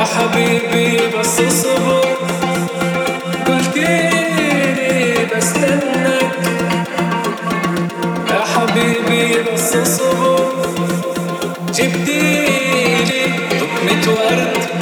يا حبيبي بس اصبر. قلت بستناك. جبتيلي ركنة ورد.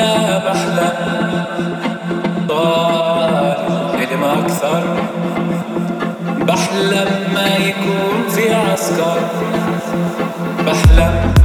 أنا بحلم. طال الحلم أكثر. بحلم ما يكون في عسكر. بحلم